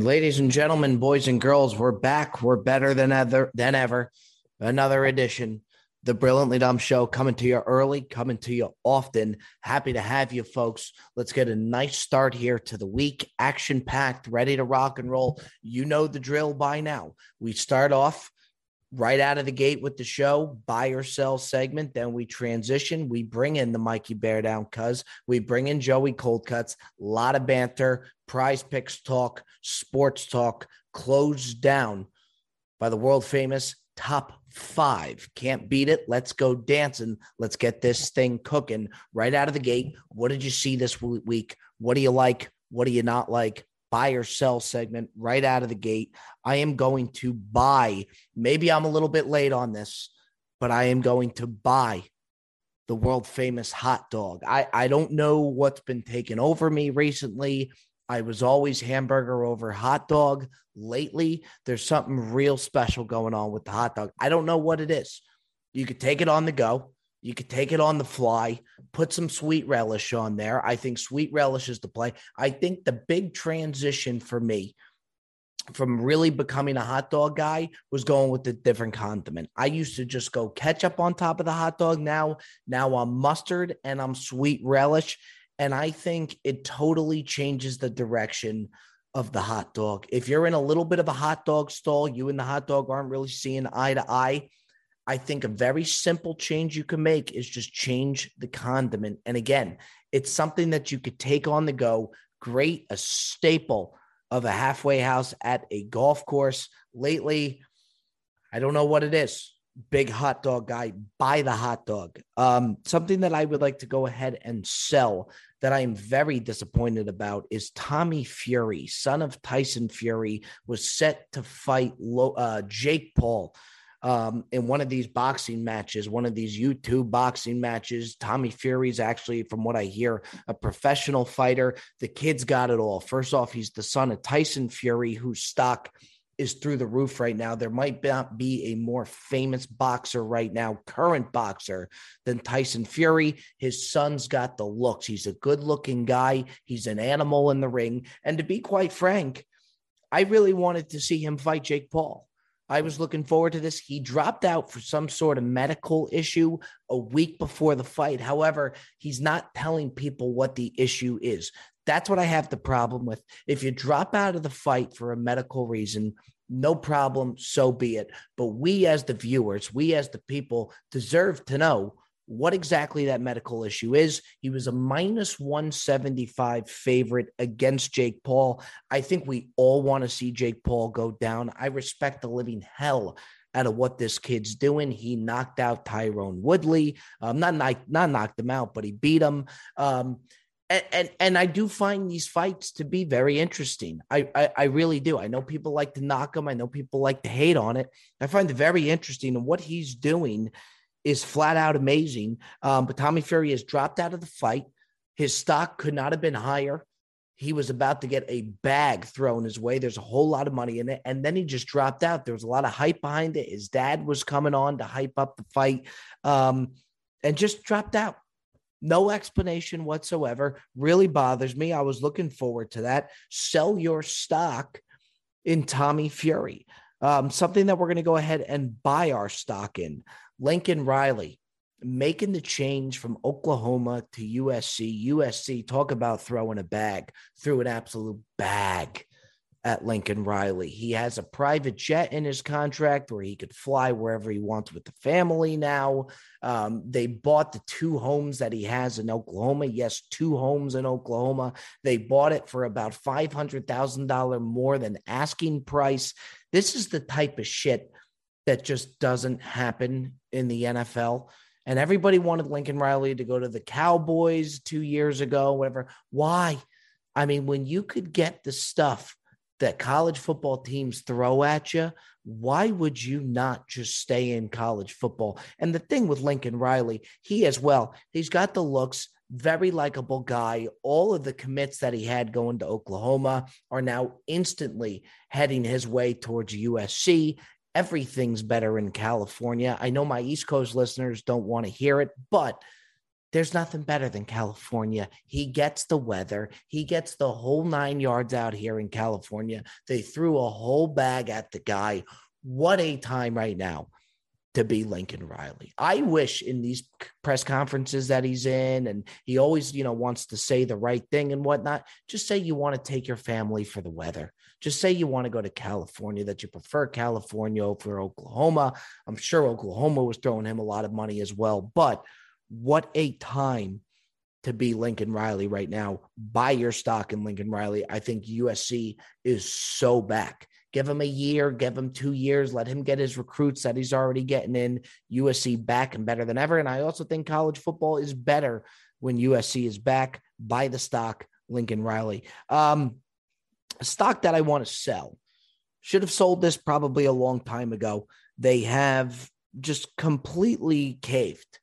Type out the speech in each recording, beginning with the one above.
Ladies and gentlemen, boys and girls, we're back. We're better than ever than ever. Another edition, the Brilliantly Dumb Show, coming to you early, coming to you often. Happy to have you, folks. Let's get a nice start here to the week. Action packed, ready to rock and roll. You know the drill by now. We start off right out of the gate with the show, buy or sell segment. Then we transition. We bring in the Mikey Bear Down cuz we bring in Joey Cold Cuts, a lot of banter, prize picks talk, sports talk, closed down by the world famous top five. Can't beat it. Let's go dancing. Let's get this thing cooking right out of the gate. What did you see this week? What do you like? What do you not like? Buy or sell segment right out of the gate. I am going to buy, maybe I'm a little bit late on this, but I am going to buy the world famous hot dog. I, I don't know what's been taken over me recently. I was always hamburger over hot dog. Lately, there's something real special going on with the hot dog. I don't know what it is. You could take it on the go. You could take it on the fly, put some sweet relish on there. I think sweet relish is the play. I think the big transition for me from really becoming a hot dog guy was going with the different condiment. I used to just go ketchup on top of the hot dog. Now, now I'm mustard and I'm sweet relish. And I think it totally changes the direction of the hot dog. If you're in a little bit of a hot dog stall, you and the hot dog aren't really seeing eye to eye. I think a very simple change you can make is just change the condiment. And again, it's something that you could take on the go. Great, a staple of a halfway house at a golf course. Lately, I don't know what it is. Big hot dog guy, buy the hot dog. Um, something that I would like to go ahead and sell that I am very disappointed about is Tommy Fury, son of Tyson Fury, was set to fight uh, Jake Paul um, in one of these boxing matches, one of these YouTube boxing matches. Tommy Fury's actually, from what I hear, a professional fighter. The kid's got it all. First off, he's the son of Tyson Fury, whose stock is through the roof right now. There might not be a more famous boxer right now, current boxer, than Tyson Fury. His son's got the looks. He's a good looking guy. He's an animal in the ring. And to be quite frank, I really wanted to see him fight Jake Paul. I was looking forward to this. He dropped out for some sort of medical issue a week before the fight. However, he's not telling people what the issue is. That's what I have the problem with. If you drop out of the fight for a medical reason, no problem, so be it. But we, as the viewers, we, as the people, deserve to know what exactly that medical issue is. He was a minus 175 favorite against Jake Paul. I think we all want to see Jake Paul go down. I respect the living hell out of what this kid's doing. He knocked out Tyron Woodley. Um, not, not, knocked him out, but he beat him. Um, and, and, and I do find these fights to be very interesting. I, I, I really do. I know people like to knock him. I know people like to hate on it. I find it very interesting, and what he's doing is flat out amazing. Um, but Tommy Fury has dropped out of the fight. His stock could not have been higher. He was about to get a bag thrown his way. There's a whole lot of money in it. And then he just dropped out. There was a lot of hype behind it. His dad was coming on to hype up the fight um, and just dropped out. No explanation whatsoever. Really bothers me. I was looking forward to that. Sell your stock in Tommy Fury. Um, something that we're going to go ahead and buy our stock in. Lincoln Riley making the change from Oklahoma to USC. USC, talk about throwing a bag, threw an absolute bag at Lincoln Riley. He has a private jet in his contract where he could fly wherever he wants with the family now. Um, they bought the two homes that he has in Oklahoma. Yes, two homes in Oklahoma. They bought it for about $500,000 more than asking price. This is the type of shit that just doesn't happen in the NFL. And everybody wanted Lincoln Riley to go to the Cowboys two years ago, whatever. Why? I mean, when you could get the stuff that college football teams throw at you, why would you not just stay in college football? And the thing with Lincoln Riley, he as well, he's got the looks, very likable guy. All of the commits that he had going to Oklahoma are now instantly heading his way towards USC everything's better in California. I know my East Coast listeners don't want to hear it, but there's nothing better than California. He gets the weather, he gets the whole nine yards out here in California. They threw a whole bag at the guy. What a time right now to be Lincoln Riley. I wish in these press conferences that he's in, and he always, you know, wants to say the right thing and whatnot. Just say you want to take your family for the weather. Just say you want to go to California, that you prefer California over Oklahoma. I'm sure Oklahoma was throwing him a lot of money as well, but what a time to be Lincoln Riley right now. Buy your stock in Lincoln Riley. I think USC is so back. Give him a year, give him two years, let him get his recruits that he's already getting in. USC back and better than ever. And I also think college football is better when USC is back. Buy the stock, Lincoln Riley. Um, a stock that I want to sell. Should have sold this probably a long time ago. They have just completely caved.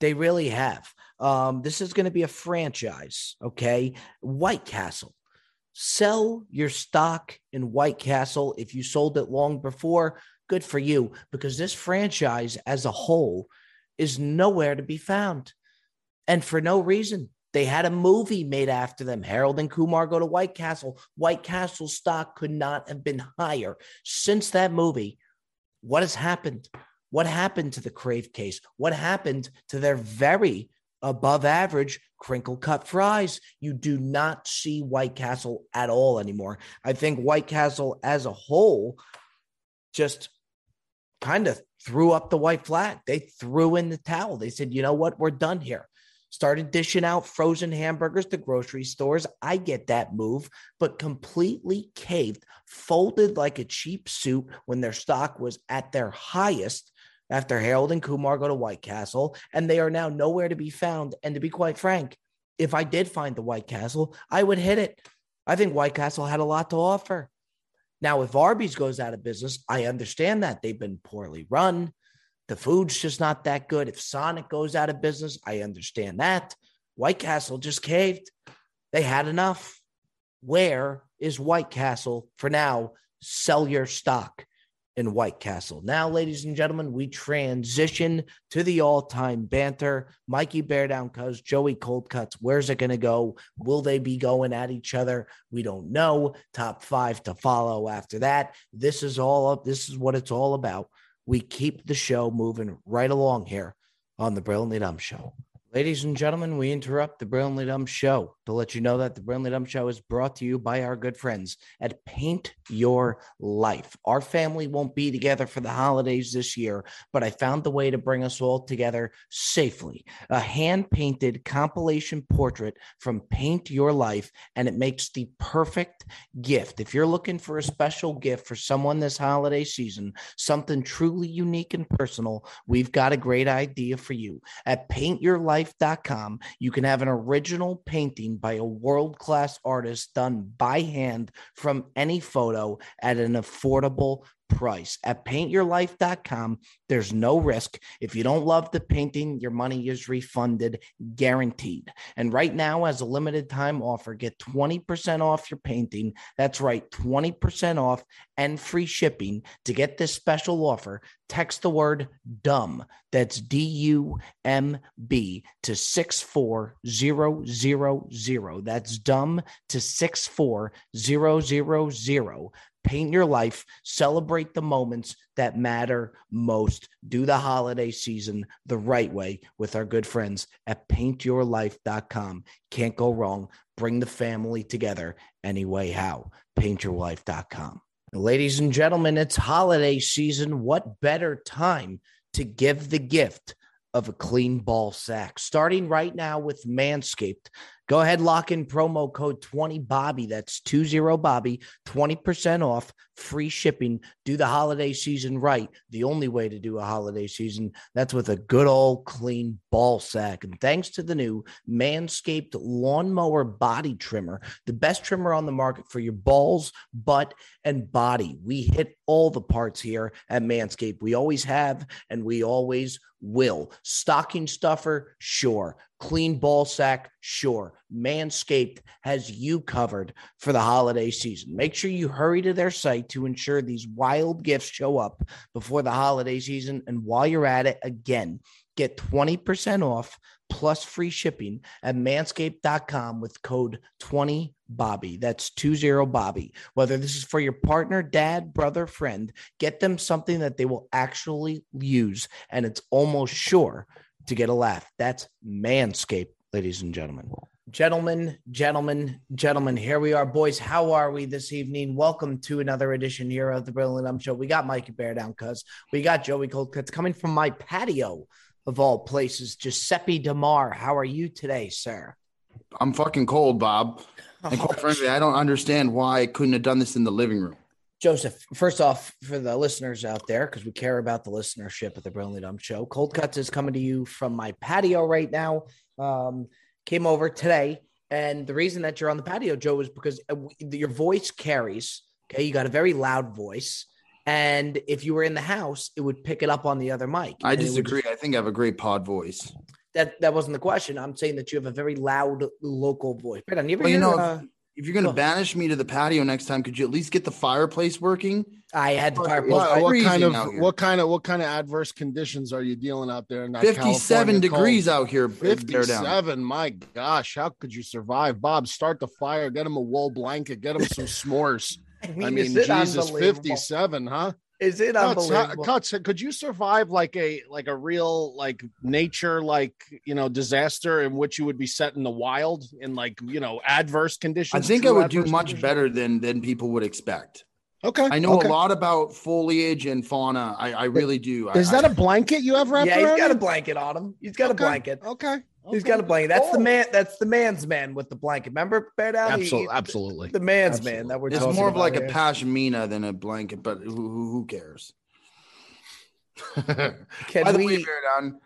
They really have. Um, this is going to be a franchise, okay? White Castle. Sell your stock in White Castle. If you sold it long before, good for you, because this franchise as a whole is nowhere to be found. And for no reason. They had a movie made after them. Harold and Kumar go to White Castle. White Castle stock could not have been higher. Since that movie, what has happened? What happened to the Crave case? What happened to their very above average crinkle cut fries? You do not see White Castle at all anymore. I think White Castle as a whole just kind of threw up the white flag. They threw in the towel. They said, you know what? We're done here started dishing out frozen hamburgers to grocery stores. I get that move, but completely caved, folded like a cheap suit when their stock was at their highest after Harold and Kumar go to White Castle, and they are now nowhere to be found. And to be quite frank, if I did find the White Castle, I would hit it. I think White Castle had a lot to offer. Now, if Arby's goes out of business, I understand that they've been poorly run. The food's just not that good. If Sonic goes out of business, I understand that. White Castle just caved. They had enough. Where is White Castle for now? Sell your stock in White Castle. Now, ladies and gentlemen, we transition to the all time banter. Mikey Bear Down Cuz, Joey Cold Cuts. Where's it going to go? Will they be going at each other? We don't know. Top five to follow after that. This is all up. This is what it's all about we keep the show moving right along here on the Brilliantly Dumb Show. Ladies and gentlemen, we interrupt the Brilliantly Dumb Show to let you know that the Brilliantly Dumb Show is brought to you by our good friends at Paint Your Life. Our family won't be together for the holidays this year, but I found the way to bring us all together safely. A hand painted compilation portrait from Paint Your Life, and it makes the perfect gift. If you're looking for a special gift for someone this holiday season, something truly unique and personal, we've got a great idea for you. At paintyourlife.com, you can have an original painting by a world class artist done by hand from any photo at an affordable price. At paintyourlife.com, there's no risk. If you don't love the painting, your money is refunded, guaranteed. And right now, as a limited time offer, get 20% off your painting. That's right, 20% off and free shipping. To get this special offer, text the word dumb. That's D U M B to 64000. That's dumb to 64000 paint your life, celebrate the moments that matter most. Do the holiday season the right way with our good friends at paintyourlife.com. Can't go wrong. Bring the family together anyway. How? Paintyourlife.com. Ladies and gentlemen, it's holiday season. What better time to give the gift of a clean ball sack? Starting right now with Manscaped. Go ahead, lock in promo code 20 Bobby. That's 20 Bobby, 20% off, free shipping. Do the holiday season right. The only way to do a holiday season, that's with a good old clean ball sack. And thanks to the new Manscaped Lawnmower Body Trimmer, the best trimmer on the market for your balls, butt, and body. We hit all the parts here at Manscaped. We always have, and we always will. Stocking stuffer, sure. Clean ball sack, sure. Manscaped has you covered for the holiday season. Make sure you hurry to their site to ensure these wild gifts show up before the holiday season. And while you're at it, again, Get 20% off plus free shipping at manscaped.com with code 20Bobby. That's 20 Bobby. Whether this is for your partner, dad, brother, friend, get them something that they will actually use and it's almost sure to get a laugh. That's Manscaped, ladies and gentlemen. Gentlemen, gentlemen, gentlemen, here we are, boys. How are we this evening? Welcome to another edition here of the Brilliant Dumb Show. We got Mikey Bear down, cuz we got Joey Coldcuts coming from my patio of all places. Giuseppe Demar, how are you today, sir? I'm fucking cold, Bob. And quite Oh, frankly, I don't understand why I couldn't have done this in the living room. Joseph, first off, for the listeners out there, because we care about the listenership of the Brilliant Dumb Show, Cold Cuts is coming to you from my patio right now. Um, came over today, and the reason that you're on the patio, Joe, is because uh, your voice carries. Okay, you got a very loud voice, and if you were in the house, it would pick it up on the other mic. I and it would disagree. just- I think I have a great pod voice. that that wasn't the question. I'm saying that you have a very loud local voice. Brandon, you ever Well, you hear, know, uh, If you're going to banish me to the patio next time, could you at least get the fireplace working? I had the fireplace. what- I- What, what kind of what kind of what kind of adverse conditions are you dealing out there in that 57 California degrees cold? out here. 57 my gosh how could you survive bob start the fire get him a wool blanket get him some s'mores i mean is it jesus 57 huh Is it cuts, how- unbelievable? cuts could you survive like a like a real like nature like you know disaster in which you would be set in the wild in like you know adverse conditions? I think I would do much conditions? better than than people would expect. okay I know okay. a lot about foliage and fauna. I, I really do. I- is that I, a blanket you have wrapped yeah, he's got a blanket on him. He's got Okay, a blanket. okay He's okay. got a blanket. That's the man. That's the man's man with the blanket. Remember, Bear Down? He- absolutely absolutely The man's Absolutely. man that we're It's talking more of about like a pashmina than a blanket, but who, who, who cares? Can By the we, way, Bear Down,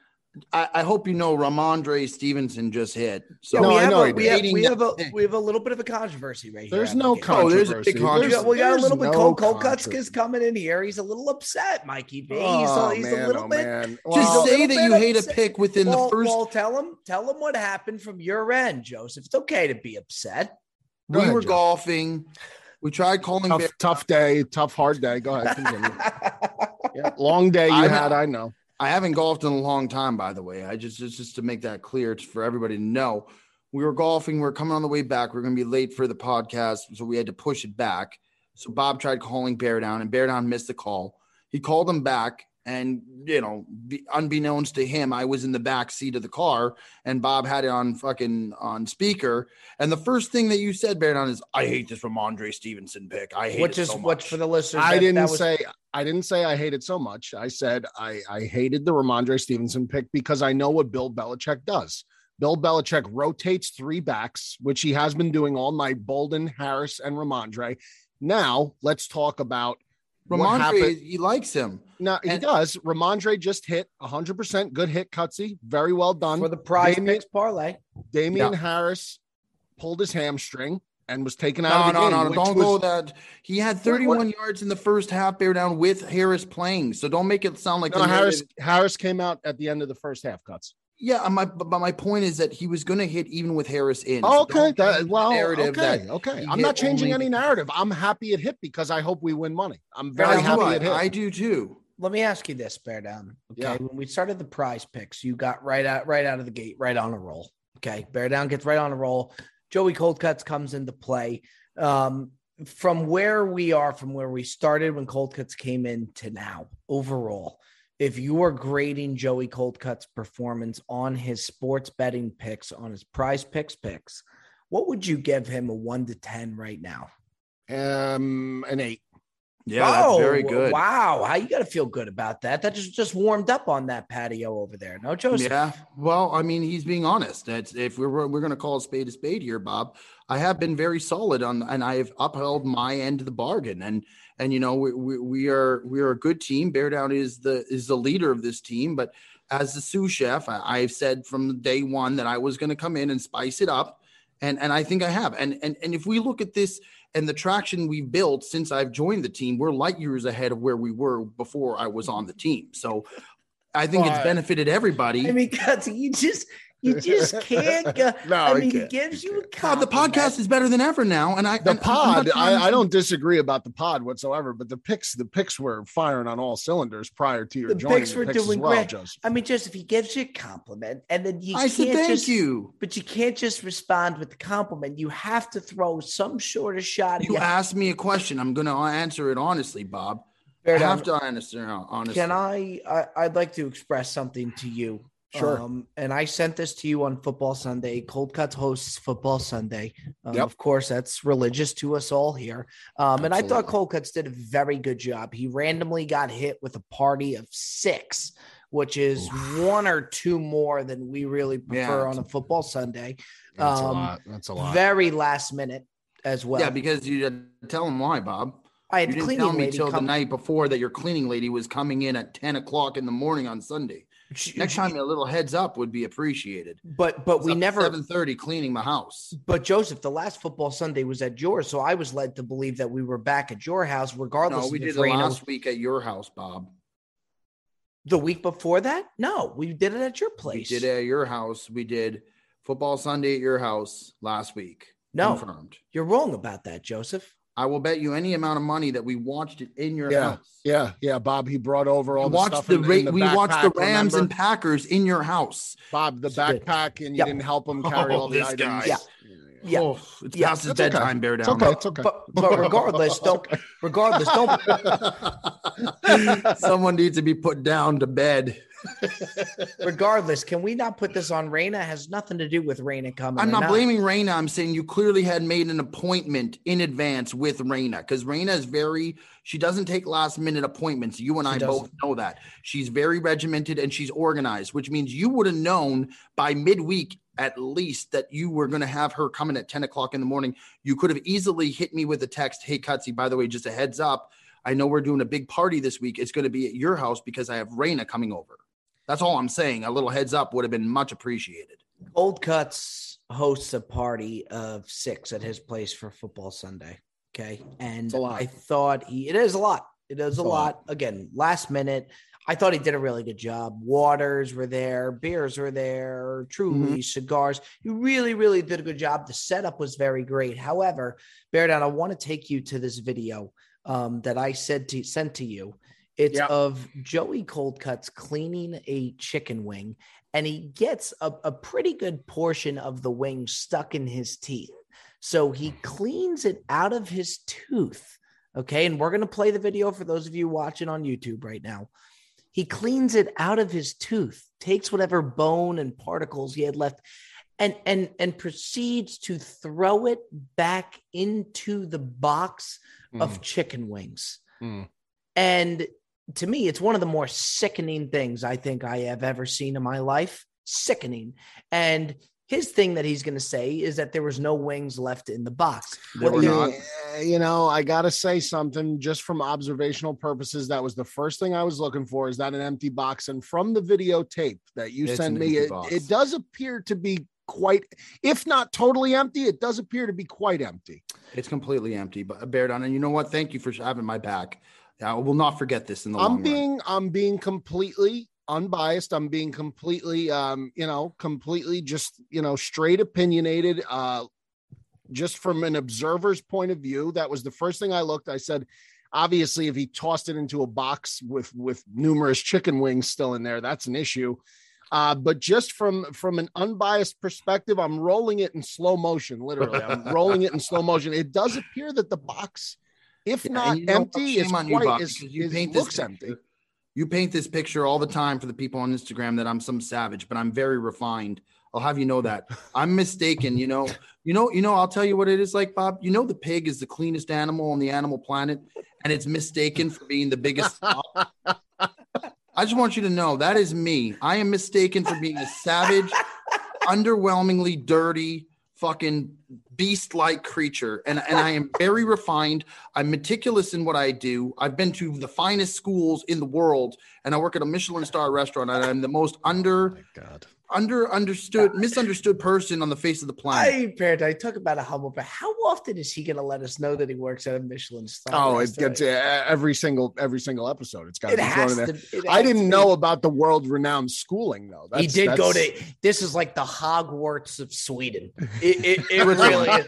I, I hope you know Rhamondre Stevenson just hit. So No, we I have know a, we have we have a we have a little bit of a controversy right here. There's at the no game. Oh, there's a controversy. big We got, we a little bit. no Cole, Cole Cuts is coming in here. He's a little upset, Mikey B. He's, Oh, a, he's man, a little oh, bit. man. Just Well, say that bit you hate a pick within well, the first. well, tell him, tell him what happened from your end, Joseph. It's okay to be upset. Go we ahead, were Joe. golfing. We tried calling. tough, tough day, tough, hard day. Go ahead, continue. yeah, long day you I know. had, I know. I haven't golfed in a long time, by the way. I just just, just to make that clear for everybody to know. We were golfing. We are coming on the way back. We going to be late for the podcast, so we had to push it back. So Bob tried calling Bear Down, and Bear Down missed the call. He called him back, and you know, be, unbeknownst to him, I was in the back seat of the car, and Bob had it on fucking on speaker. And the first thing that you said, Baron is, "I hate this Rhamondre Stevenson pick. I hate which it is so what much." for the listeners. I that- didn't that was- say I didn't say I hated so much. I said I, I hated the Rhamondre Stevenson pick because I know what Bill Belichick does. Bill Belichick rotates three backs, which he has been doing all night, Bolden, Harris, and Rhamondre. Now let's talk about Rhamondre, he likes him. No, he does. Rhamondre just hit 100% good hit, Cutsy. Very well done. for the prize Damien- picks parlay. Damien Yeah. Harris pulled his hamstring and was taken No, out of the no, game. no, which don't was- go that. He had 31 yards in the first half, bear down with Harris playing. So don't make it sound like No, the Harris Harris came out at the end of the first half cuts. Yeah, my but my point is that he was going to hit even with Harris in. Oh, okay, don't that, well, narrative okay, that okay. I'm not changing only- any narrative. I'm happy it hit because I hope we win money. I'm very I happy I, it hit. I do too. Let me ask you this, Bear Down. Okay. Yeah. When we started the prize picks, you got right out right out of the gate, right on a roll. Okay. Bear Down gets right on a roll. Joey Coldcuts comes into play. Um, from where we are, from where we started when Coldcuts came in to now, overall, if you are grading Joey Coldcut's performance on his sports betting picks, on his prize picks picks, what would you give him a one to 10 right now? Um, an eight. Yeah, that's very Oh, good. Wow, how you got to feel good about that? That just just warmed up on that patio over there. No, Joseph. Yeah. Well, I mean, he's being honest. That's if we're we're going to call a spade a spade here, Bob. I have been very solid on, and I have upheld my end of the bargain. And and you know we, we, we are we are a good team. Bear Down is the is the leader of this team. But as the sous chef, I, I've said from day one that I was going to come in and spice it up, and and I think I have. And and and if we look at this and the traction we've built since I've joined the team, we're light years ahead of where we were before I was on the team. So I think it's benefited everybody. I mean, guys, you just You just can't. Go, No, I he mean, he can't. gives He you a God, the podcast is better than ever now, and I the and I'm pod, I, I don't disagree about the pod whatsoever, but the picks, the picks were firing on all cylinders prior to your The joining. picks the were picks as doing well, great. Joseph. I mean, Joseph, he gives you a compliment, and then you I can't said thank just. you. But you can't just respond with the compliment. You have to throw some sort of shot. You at asked me a question. I'm going to answer it honestly, Bob. I Bear have down. to answer uh, honestly. Can I, I? I'd like to express something to you. Sure. Um, and I sent this to you on Football Sunday. Cold Cuts hosts Football Sunday. Um, Yep. Of course, that's religious to us all here. Um, and I thought. Cold Cuts did a very good job. He randomly got hit with a party of six, which is one or two more than we really prefer Yeah. on a Football Sunday. That's a um, lot. That's a lot. Very last minute as well. yeah, because you didn't tell him why, Bob. I You had didn't cleaning tell me lady till the night before that your cleaning lady was coming in at 10 o'clock in the morning on Sunday. Next time, a little heads up would be appreciated. but but we never 7:30 cleaning my house. But Joseph, the last football Sunday was at yours, so I was led to believe that we were back at your house, regardless. No, we did it last week at your house, Bob. The week before that, no, we did it at your place. We did it at your house. We did football Sunday at your house last week. No. confirmed. You're wrong about that, Joseph. I will bet you any amount of money that we watched it in your Yeah, house. Yeah, yeah, Bob. He brought over all We the watched stuff. the, in, in the we watched the backpack, Rams and? Packers in your house. Bob the backpack, and you Yep. didn't help him carry Oh, all the this items. guy. Yeah. Yeah. Oh, it's Yeah. past his That's okay. bedtime. Bear It's down. okay. It's okay. But but regardless, don't regardless, don't Someone needs to be put down to bed. regardless, can we not put this on Raina? It has nothing to do with Raina coming. I'm or not blaming Raina. I'm saying you clearly had made an appointment in advance with Raina because Raina is very, she doesn't take last minute appointments. You and She I doesn't. both know that. She's very regimented and she's organized, which means you would have known by midweek at least that you were going to have her coming at 10 o'clock in the morning. You could have easily hit me with a text Hey, Cutsy, by the way, just a heads up. I know we're doing a big party this week. It's going to be at your house because I have Raina coming over. That's all I'm saying. A little heads up would have been much appreciated. Old Cuts hosts a party of six at his place for football Sunday. Okay. And lot. I thought he, it is a lot. It is a, It's a lot. lot. Again, last minute. I thought he did a really good job. Waters were there, beers were there, truly Mm-hmm. cigars. He really, really did a good job. The setup was very great. However, Bear Down, I want to take you to this video um, that I said to sent to you. It's Yeah. of Joey Coldcuts cleaning a chicken wing, and he gets a, a pretty good portion of the wing stuck in his teeth. So he cleans it out of his tooth. Okay. And we're going to play the video for those of you watching on YouTube right now. He cleans it out of his tooth, takes whatever bone and particles he had left, and and and proceeds to throw it back into the box of chicken wings. Mm. And to me, it's one of the more sickening things I think I have ever seen in my life. Sickening. And his thing that he's going to say is that there was no wings left in the box. There were not. You know, I gotta say something just from observational purposes. That was the first thing I was looking for. Is that an empty box? And from the videotape that you It's sent me, it, it does appear to be quite, if not totally empty, it does appear to be quite empty. It's completely empty, but uh, bear down. And you know what? Thank you for having my back. I will not forget this in the I'm run. being, I'm being completely unbiased. I'm being completely, um, you know, completely just, you know, straight opinionated. Uh, just from an observer's point of view, that was the first thing I looked. I said, obviously, if he tossed it into a box with with numerous chicken wings still in there, that's an issue. Uh, but just from from an unbiased perspective, I'm rolling it in slow motion. Literally, I'm rolling it in slow motion. It does appear that the box, if Yeah, not and you know what? empty, is on you, quite Bob, is, you is- paint looks picture- empty. You paint this picture all the time for the people on Instagram that I'm some savage, but I'm very refined. I'll have you know that. I'm mistaken, you know. You know, you know, I'll tell you what it is like, Bob. You know the pig is the cleanest animal on the animal planet, and it's mistaken for being the biggest. I just want you to know that is me. I am mistaken for being a savage, underwhelmingly dirty, fucking beast-like creature. And, and I am very refined. I'm meticulous in what I do. I've been to the finest schools in the world, and I work at a Michelin star restaurant, and I'm the most oh under God. Under understood, misunderstood person on the face of the planet. I parent, I talk about a humble, but how often is he going to let us know that he works at a Michelin star? Oh, it gets uh, every single every single episode. It's got to be thrown in there. to. I didn't to. know about the world renowned schooling though. he That's- did go to. This is like the Hogwarts of Sweden. It, it, it really is.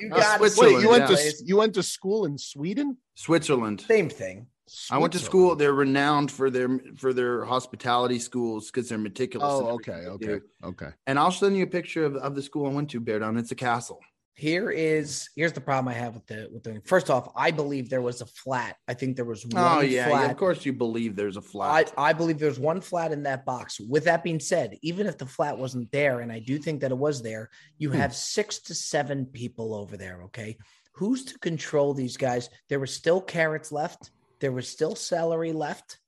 You got Wait, you went yeah. to you went to school in Sweden? Switzerland. same thing. I went to school. They're renowned for their for their hospitality schools because they're meticulous. Oh, okay, okay, do. okay. And I'll send you a picture of, of the school I went to, Bear Down. It's a castle. Here is here's the problem I have with the with the. First off, I believe there was a flat. I think there was one Oh yeah, flat. yeah, of course you believe there's a flat. I, I believe there's one flat in that box. With that being said, even if the flat wasn't there, and I do think that it was there, you Hmm. have six to seven people over there. Okay. Who's to control these guys? There were still carrots left, there was still celery left.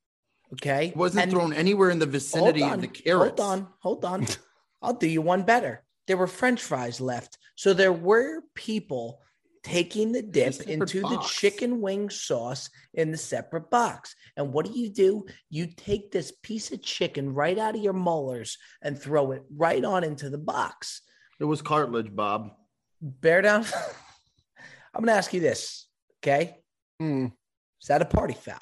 Okay. it wasn't And- thrown anywhere in the vicinity hold of on, the carrots. Hold on, hold on. I'll do you one better. There were French fries left, so there were people taking the dip into the chicken wing sauce in the separate box. And what do you do? You take this piece of chicken right out of your molars and throw it right on into the box. It was cartilage, Bob. Bear down. I'm going to ask you this. Okay, Hmm. Is that a party foul?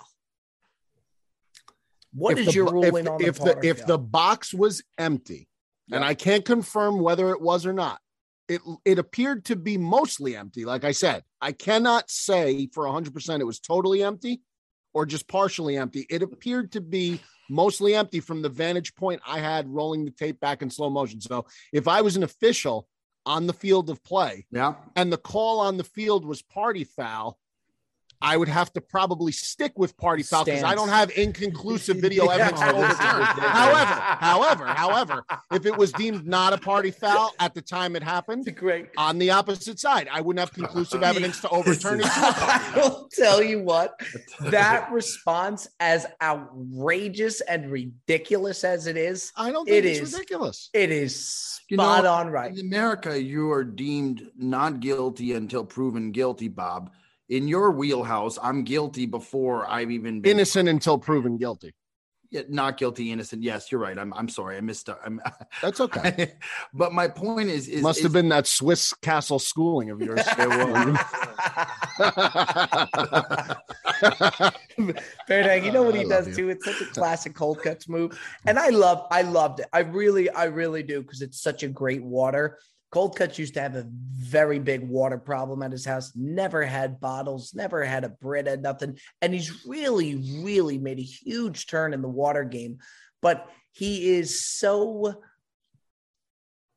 What If is the your bo- if ruling on the if the if foul? the box was empty, and I can't confirm whether it was or not. It it appeared to be mostly empty. Like I said, I cannot say for 100% it was totally empty or just partially empty. It appeared to be mostly empty from the vantage point I had rolling the tape back in slow motion. So if I was an official on the field of play Yeah. and the call on the field was party foul, I would have to probably stick with party foul because I don't have inconclusive video evidence to Oh, this overturn. However, however, however, if it was deemed not a party foul at the time it happened, great. on the opposite side, I wouldn't have conclusive evidence to overturn it. I will tell you what, that response, as outrageous and ridiculous as it is, I don't It think it's is. ridiculous. it is You know, spot on right. In America, you are deemed not guilty until proven guilty, Bob. In your wheelhouse, I'm guilty before I've even been Innocent until proven guilty. Yeah, not guilty, innocent. Yes, you're right. I'm I'm sorry. I missed. I'm, That's okay. but my point is, is Must is- have been that Swiss castle schooling of yours. Fairdag, you know what he does you. too? It's such a classic cold cuts move. And I love, I loved it. I really, I really do because it's such a great water. Cold Cuts used to have a very big water problem at his house. Never had bottles, never had a Brita, nothing. And he's really, really made a huge turn in the water game. But he is so,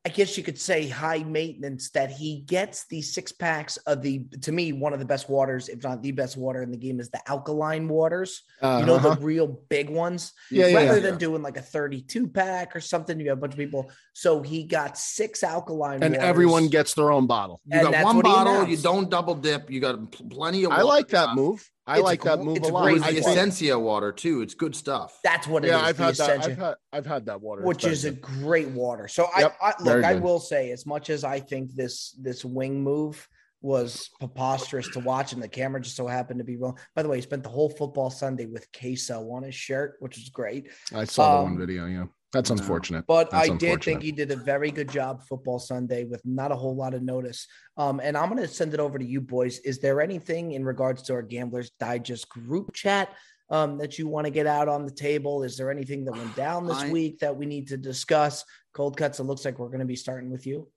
I guess you could say, high maintenance that he gets these six packs of the, to me, one of the best waters, if not the best water in the game, is the alkaline waters. You know, Uh-huh. the real big ones Yeah, yeah, rather yeah. than doing like a 32 pack or something. You have a bunch of people. So he got six alkaline and waters. everyone gets their own bottle. you and got one bottle. You don't double dip. You got plenty of. I like that move. I It's like that move it's a a lot. great I the water. Essentia water too. It's good stuff. That's what it is. yeah, I've the had that. I've had, I've had that water. which is a great water. So Yep, I, I look, I will say, as much as I think this this wing move was preposterous to watch, and the camera just so happened to be wrong. By the way, he spent the whole football Sunday with queso on his shirt, which was great. I saw the um, one video. Yeah, that's unfortunate. But That's I did think unfortunate. he did a very good job football Sunday with not a whole lot of notice. Um, and I'm going to send it over to you boys. Is there anything in regards to our Gamblers Digest group chat um, that you want to get out on the table? Is there anything that went down this I- week that we need to discuss? Cold cuts. It looks like we're going to be starting with you.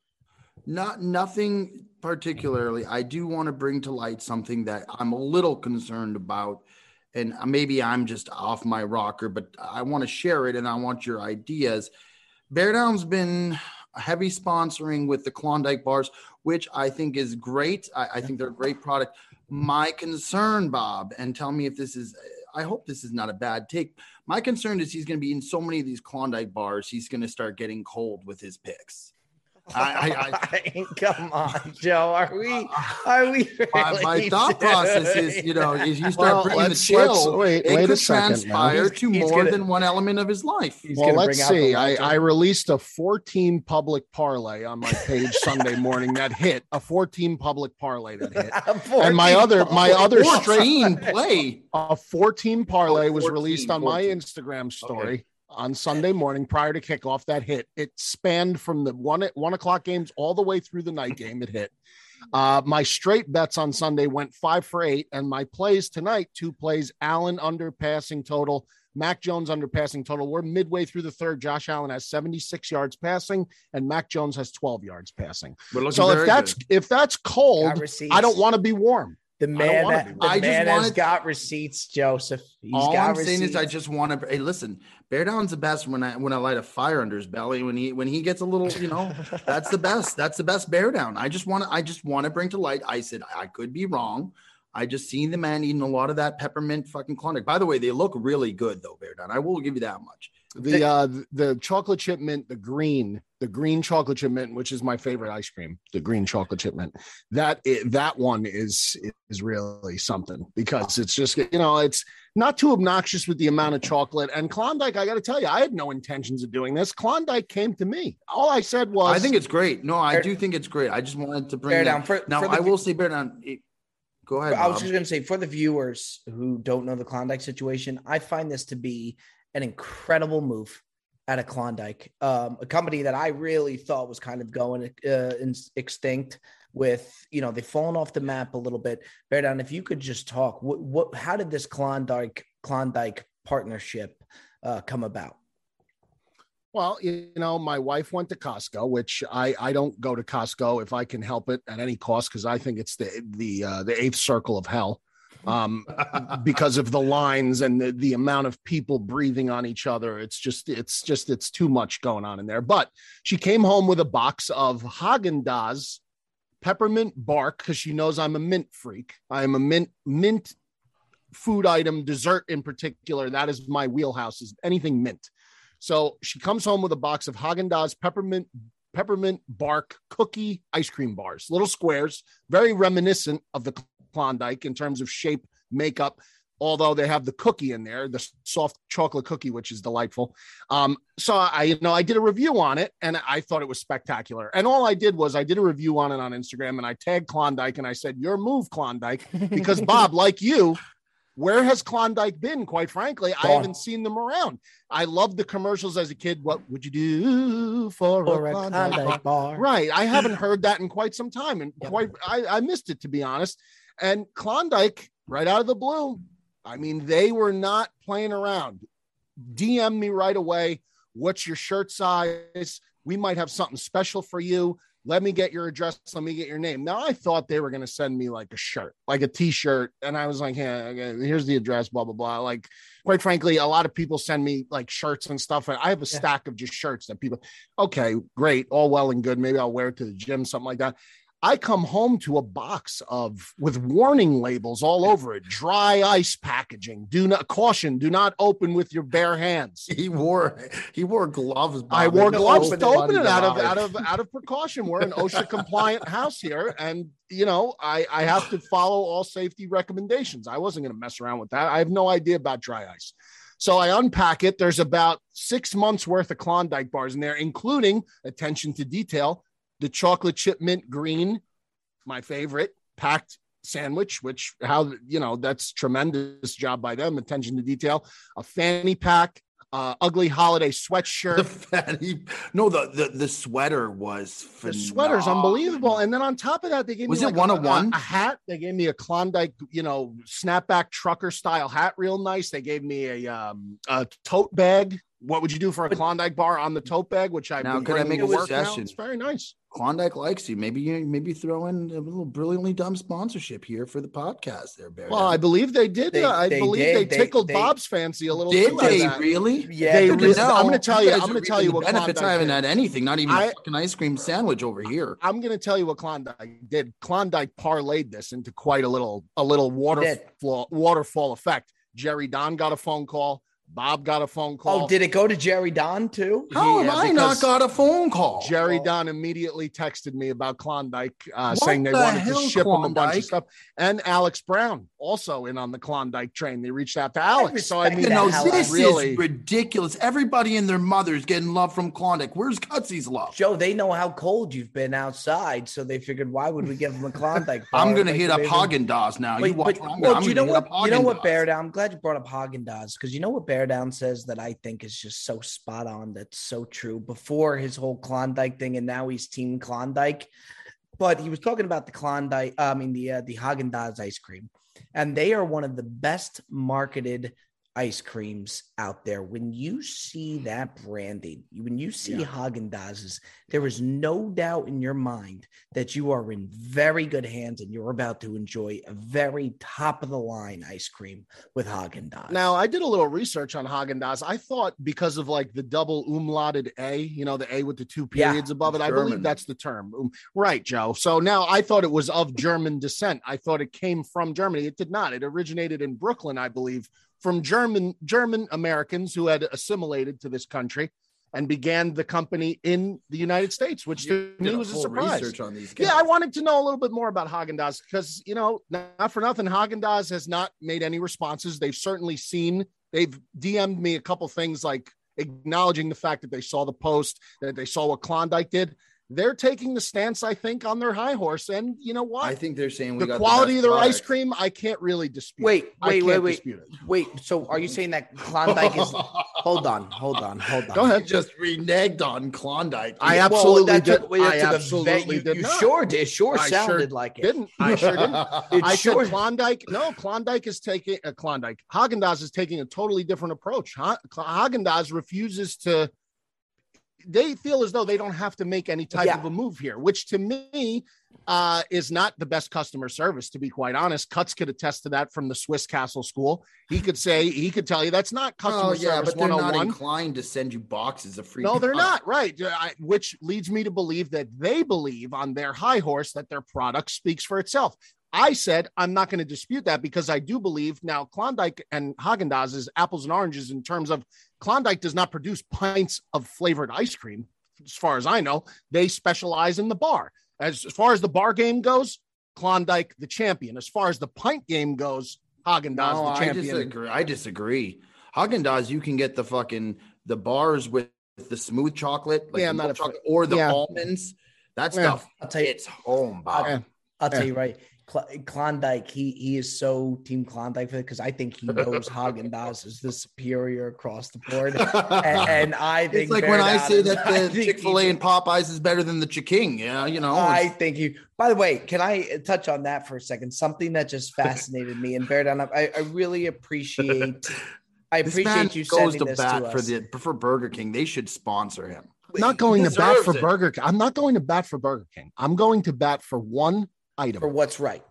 Not nothing particularly. I do want to bring to light something that I'm a little concerned about, and maybe I'm just off my rocker, but I want to share it and I want your ideas. Bear Down's been heavy sponsoring with the Klondike bars, which I think is great. I, I think they're a great product. My concern, Bob, and tell me if this is. I hope this is not a bad take. My concern is he's going to be in so many of these Klondike bars, he's going to start getting cold with his picks. I- Come on, Joe. Are we? Are we? my, my really thought process is, you know, it? is you start Well, bringing the let's- let's- chill, wait, it wait a could second transpire He's- to he's more gonna- than one element of his life. He's well, let's bring out see. I, I released a 14 public parlay on my page Sunday morning that hit a 14 public parlay that hit. And my other my other straight 14 play. a 14 parlay Oh, was released on my Instagram story. On Sunday morning prior to kickoff that hit. It spanned from the one at one o'clock games all the way through the night game. It hit. Uh, my straight bets on Sunday went five for eight, and my plays tonight, two plays, Allen under passing total, Mac Jones under passing total. We're midway through the third. Josh Allen has 76 yards passing, and Mac Jones has 12 yards passing. So if that's good. if that's cold, I don't want to be warm. The man, that, the I man just has got receipts, Joseph. He's all I'm receipts. saying is, I just want to. Hey, listen, Bear Down's the best when I when I light a fire under his belly. When he when he gets a little, you know, that's the best. That's the best Bear Down. I just want to. I just want to bring to light. I said I could be wrong. I just seen the man eating a lot of that peppermint fucking Klondike. By the way, they look really good though, Bear Down. I will give you that much. The uh the chocolate chip mint, the green, the green chocolate chip mint, which is my favorite ice cream, the green chocolate chip mint. That that one is is really something because it's just you know it's not too obnoxious with the amount of chocolate. And Klondike, I got to tell you, I had no intentions of doing this. Klondike came to me. All I said was, I think it's great. No, I do think it's great. I just wanted to bring bear down. For, now, for I will say bear down. It, go ahead. I was just going to say for the viewers who don't know the Klondike situation, I find this to be an incredible move at a Klondike, um, a company that I really thought was kind of going uh, extinct. With you know they've fallen off the map a little bit. Bear down. If you could just talk, what, what how did this Klondike Klondike partnership uh, come about? Well, you know, my wife went to Costco, which I I don't go to Costco if I can help it at any cost because I think it's the the uh, the eighth circle of hell um, because of the lines and the, the amount of people breathing on each other. It's just, it's just, it's too much going on in there. But she came home with a box of Haagen Dazs peppermint bark because she knows I'm a mint freak. I am a mint mint food item, dessert in particular. That is my wheelhouse. Is anything mint. So she comes home with a box of Haagen Dazs peppermint peppermint bark cookie ice cream bars, little squares, very reminiscent of the Klondike in terms of shape, makeup. Although they have the cookie in there, the soft chocolate cookie, which is delightful. Um, so I, you know, I did a review on it, and I thought it was spectacular. And all I did was I did a review on it on Instagram, and I tagged Klondike, and I said, "Your move, Klondike," because Bob, like you, where has Klondike been? Quite frankly, I haven't seen them around. I loved the commercials as a kid. What would you do for, for a, Klondike, Klondike bar? Right. I haven't heard that in quite some time, and yep. quite I, I missed it to be honest. And Klondike, right out of the blue, I mean, they were not playing around. DM me right away. What's your shirt size? We might have something special for you. Let me get your address. Let me get your name. Now, I thought they were going to send me like a shirt, like a t shirt. And I was like, yeah, here's the address, blah, blah, blah. Like, quite frankly, a lot of people send me like shirts and stuff. And I have a yeah. stack of just shirts that people, okay, great, all well and good. Maybe I'll wear it to the gym, something like that. I come home to a box of with warning labels all over it, dry ice packaging. Do not caution, do not open with your bare hands. He wore he wore gloves. Bob. I wore gloves to open it out of out of out of precaution. We're an OSHA compliant house here, and you know I I have to follow all safety recommendations. I wasn't going to mess around with that. I have no idea about dry ice. So I unpack it. There's about six months worth of Klondike bars in there, including attention to detail the chocolate chip mint green, my favorite, packed sandwich, which how you know that's tremendous job by them. Attention to detail. A fanny pack, uh, ugly holiday sweatshirt. The fanny, no, the the, the sweater was phenomenal. the sweater's unbelievable. And then on top of that, they gave was me it like one a, of one a, hat. They gave me a Klondike, you know, snapback trucker style hat, real nice. They gave me a um a tote bag. What would you do for a Klondike bar on the tote bag? Which I now could I make a suggestion? It's very nice. Klondike likes you. Maybe you maybe throw in a little brilliantly dumb sponsorship here for the podcast. There, Bear. Well, I believe they did. They, uh, I they believe did. they tickled they, Bob's fancy a little. Did they really? Yeah. They, no, I'm going to tell you. I'm going to tell you what benefits. Klondike I haven't had anything. Not even I, a fucking ice cream sandwich over here. I'm going to tell you what Klondike did. Klondike parlayed this into quite a little a little waterfall waterfall effect. Jerry Don got a phone call. Bob got a phone call. Oh, did it go to Jerry Don too? How yeah, have I not got a phone call? Jerry Don immediately texted me about Klondike, uh, saying they the wanted to ship Klondike? him a bunch of stuff. And Alex Brown also in on the Klondike train. They reached out to Alex. So I mean, you know, this really... is ridiculous. Everybody and their mothers getting love from Klondike. Where's Cutsy's love? Joe, they know how cold you've been outside, so they figured, why would we give them a Klondike? I'm going to hit up Haagen Dazs now. Wait, you watch. But, well, you know what? You know what, Bear? I'm glad you brought up Haagen Dazs because you know what Bear Bear Down says that I think is just so spot on. That's so true. Before his whole Klondike thing, and now he's Team Klondike. But he was talking about the Klondike, I mean the uh, the Haagen Dazs ice cream, and they are one of the best marketed ice creams out there. When you see that branding, when you see yeah. Haagen Dazs, there is no doubt in your mind that you are in very good hands and you're about to enjoy a very top of the line ice cream with Haagen Dazs. Now, I did a little research on Haagen Dazs. I thought because of like the double umlauted A, you know, the A with the two periods yeah, above it, German. I believe that's the term. Um, right, Joe. So now I thought it was of German descent. I thought it came from Germany. It did not. It originated in Brooklyn, I believe from German German Americans who had assimilated to this country and began the company in the United States, which you to me was a surprise. Yeah, I wanted to know a little bit more about Haagen Dazs because you know, not for nothing, Haagen Dazs has not made any responses. They've certainly seen. They've DM'd me a couple things like acknowledging the fact that they saw the post, that they saw what Klondike did they're taking the stance, I think, on their high horse. And you know what? I think they're saying the quality the of their product. ice cream. I can't really dispute. Wait, wait, wait, wait, wait. So, are you saying that Klondike is? hold on, hold on, hold on. Go ahead. Just reneged on Klondike. I absolutely well, did. I absolutely did. You, sure did. Sure I sounded sure like it. Didn't I? Sure didn't. I sure. said Klondike. No, Klondike is taking a uh, Klondike. Haagen Dazs is taking a totally different approach. Haagen Dazs refuses to they feel as though they don't have to make any type yeah. of a move here, which to me uh, is not the best customer service, to be quite honest. Cuts could attest to that from the Swiss Castle School. He could say, he could tell you that's not customer oh, yeah, service but they're not oh inclined to send you boxes of free. No, they're not. Right. I, which leads me to believe that they believe on their high horse that their product speaks for itself. I said I'm not going to dispute that because I do believe now Klondike and Haagen Dazs is apples and oranges in terms of Klondike does not produce pints of flavored ice cream. As far as I know, they specialize in the bar. As, as far as the bar game goes, Klondike the champion. As far as the pint game goes, Haagen Dazs no, the champion. I disagree. I disagree. Haagen Dazs, you can get the fucking the bars with the smooth chocolate, like yeah, not a, chocolate, or the yeah. almonds. That stuff. Yeah. I'll tell you, it's home, Bob. I'll, I'll tell you right. Klondike, he he is so team Klondike for it because I think he knows Haagen Dazs is the superior across the board, and, and I think it's like when I say that the Chick Fil A and Popeyes is better than the Ch'King. Yeah, you know. I think you. By the way, can I touch on that for a second? Something that just fascinated me and bear down. I, I really appreciate. I appreciate you goes to bat to for the for Burger King. They should sponsor him. not going to bat for it. Burger King. I'm not going to bat for Burger King. I'm going to bat for one item for what's right.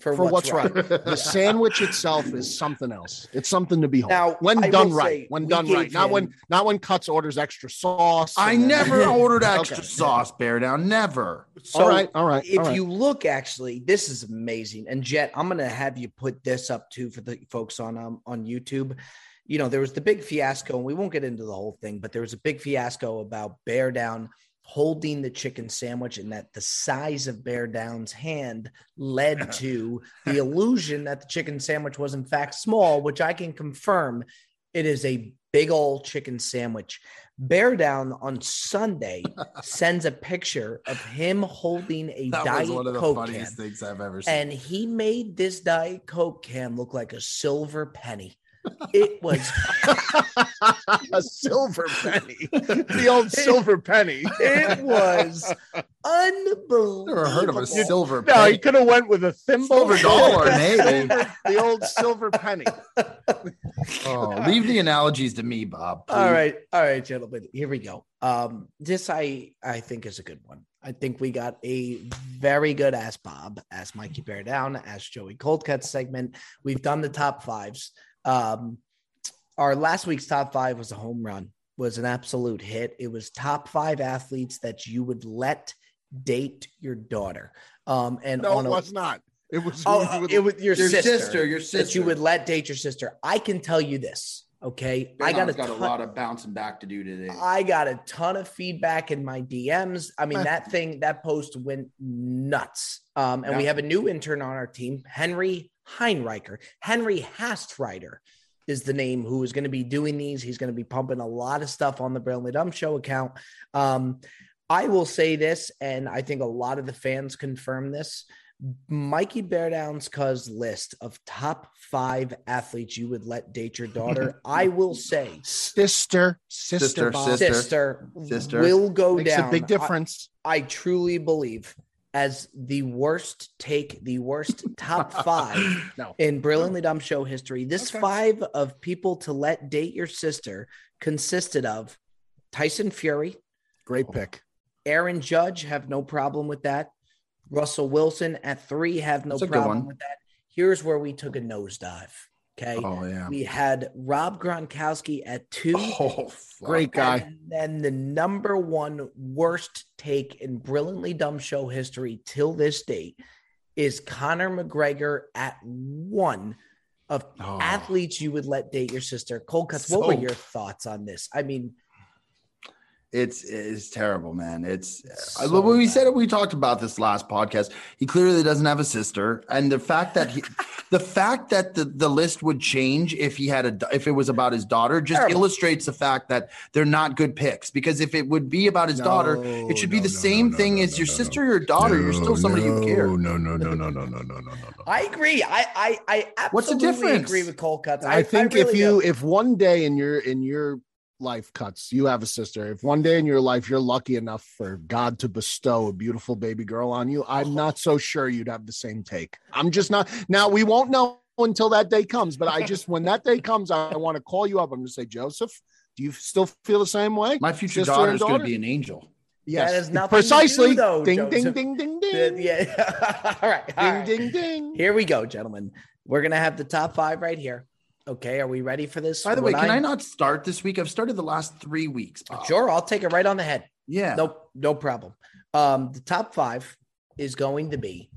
For, for what's, what's, right. right. the sandwich itself is something else. It's something to behold. Now, when I done right, when done right, not when not when Cuts orders extra sauce. I never then, ordered extra okay. sauce. Bear down, never. So all right, all right. If all right. you look, actually, this is amazing. And Jet, I'm going to have you put this up too for the folks on um, on YouTube. You know, there was the big fiasco, and we won't get into the whole thing, but there was a big fiasco about Bear Down holding the chicken sandwich and that the size of Bear Down's hand led to the illusion that the chicken sandwich was in fact small, which I can confirm it is a big old chicken sandwich. Bear Down on Sunday sends a picture of him holding a that Diet was one of the Coke funniest can, things I've ever seen. And he made this Diet Coke can look like a silver penny. It was a silver penny, the old silver penny. It was unbelievable. Never heard of a silver. penny. No, he could have went with a thimble, silver dollar, maybe the old silver penny. oh, leave the analogies to me, Bob. Please. All right, all right, gentlemen. Here we go. Um, this I I think is a good one. I think we got a very good Ask Bob, Ask Mikey Bear Down, Ask Joey Coldcut segment. We've done the top fives. Um, our last week's top five was a home run, was an absolute hit. It was top five athletes that you would let date your daughter. Um, and no, it a, was not. It was, oh, would, it was your, your sister, sister, Your sister. That you would let date your sister. I can tell you this. Okay, I got, a, got ton, a lot of bouncing back to do today. I got a ton of feedback in my DMs. I mean, that thing, that post went nuts. Um, and yeah. we have a new intern on our team, Henry Heinreicher, Henry Hastreiter is the name who is going to be doing these. He's going to be pumping a lot of stuff on the Brilliantly Dumb Show account. Um, I will say this, and I think a lot of the fans confirm this. Mikey Beardown's cuz list of top five athletes you would let date your daughter. I will say, Sister, sister, Sister, sister. sister, Sister. will go makes down. a big I- difference. I truly believe as the worst take, the worst top five No. in Brilliantly Dumb Show history. This Okay. five of people to let date your sister consisted of Tyson Fury, Great oh. pick. Aaron Judge, have no problem with that. Russell Wilson at three, have no That's a good problem with that. Here's where we took a nosedive. Okay. Oh yeah. We had Rob Gronkowski at two. Oh. Great guy. And then the number one worst take in Brilliantly Dumb Show history till this date is Conor McGregor at one of Oh. athletes you would let date your sister. Cold cuts. What were your thoughts on this? I mean, It's it's terrible, man. It's I So when we bad. said it, we talked about this last podcast. He clearly doesn't have a sister, and the fact that he, the fact that the, the list would change if he had a if it was about his daughter just Terrible. illustrates the fact that they're not good picks. Because if it would be about his daughter, it should be the same thing as your sister or your daughter. You're still somebody you care. No, no, no, no, no, no, no, no, no, no. I agree. I I, I absolutely What's the difference? agree with cold cuts. I think if really you do. if one day in your in your life cuts you have a sister if one day in your life you're lucky enough for god to bestow a beautiful baby girl on you i'm oh. not so sure you'd have the same take i'm just not now we won't know until that day comes but i just when that day comes i want to call you up i'm going to say joseph do you still feel the same way My future Sister daughter is going to be an angel. yes has nothing to do, precisely though, ding, ding Joseph. ding ding ding ding yeah. all right. all ding right. ding ding Here we go, gentlemen. We're gonna have the top five right here. Okay, are we ready for this? By the way, can I not start this week? I've started the last three weeks. Bob. Sure, I'll take it right on the head. Yeah. Nope, no problem. Um, the top five is going to be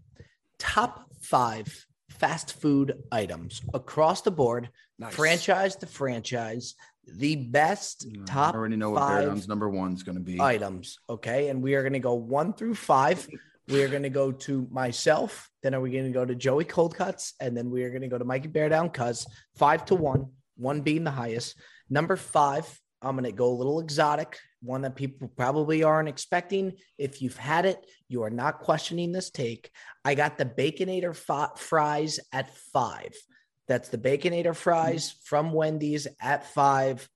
top five fast food items across the board, Nice. franchise to franchise, the best top I already know what Beardown's number one is going to be. items. Okay. And we are going to go one through five. We are going to go to myself. Then are we going to go to Joey Coldcuts? And then we are going to go to Mikey Bear Down Cuz five to one, one being the highest. Number five, I'm going to go a little exotic, one that people probably aren't expecting. If you've had it, you are not questioning this take. I got the Baconator fa- fries at five. That's the Baconator fries mm-hmm. from Wendy's at five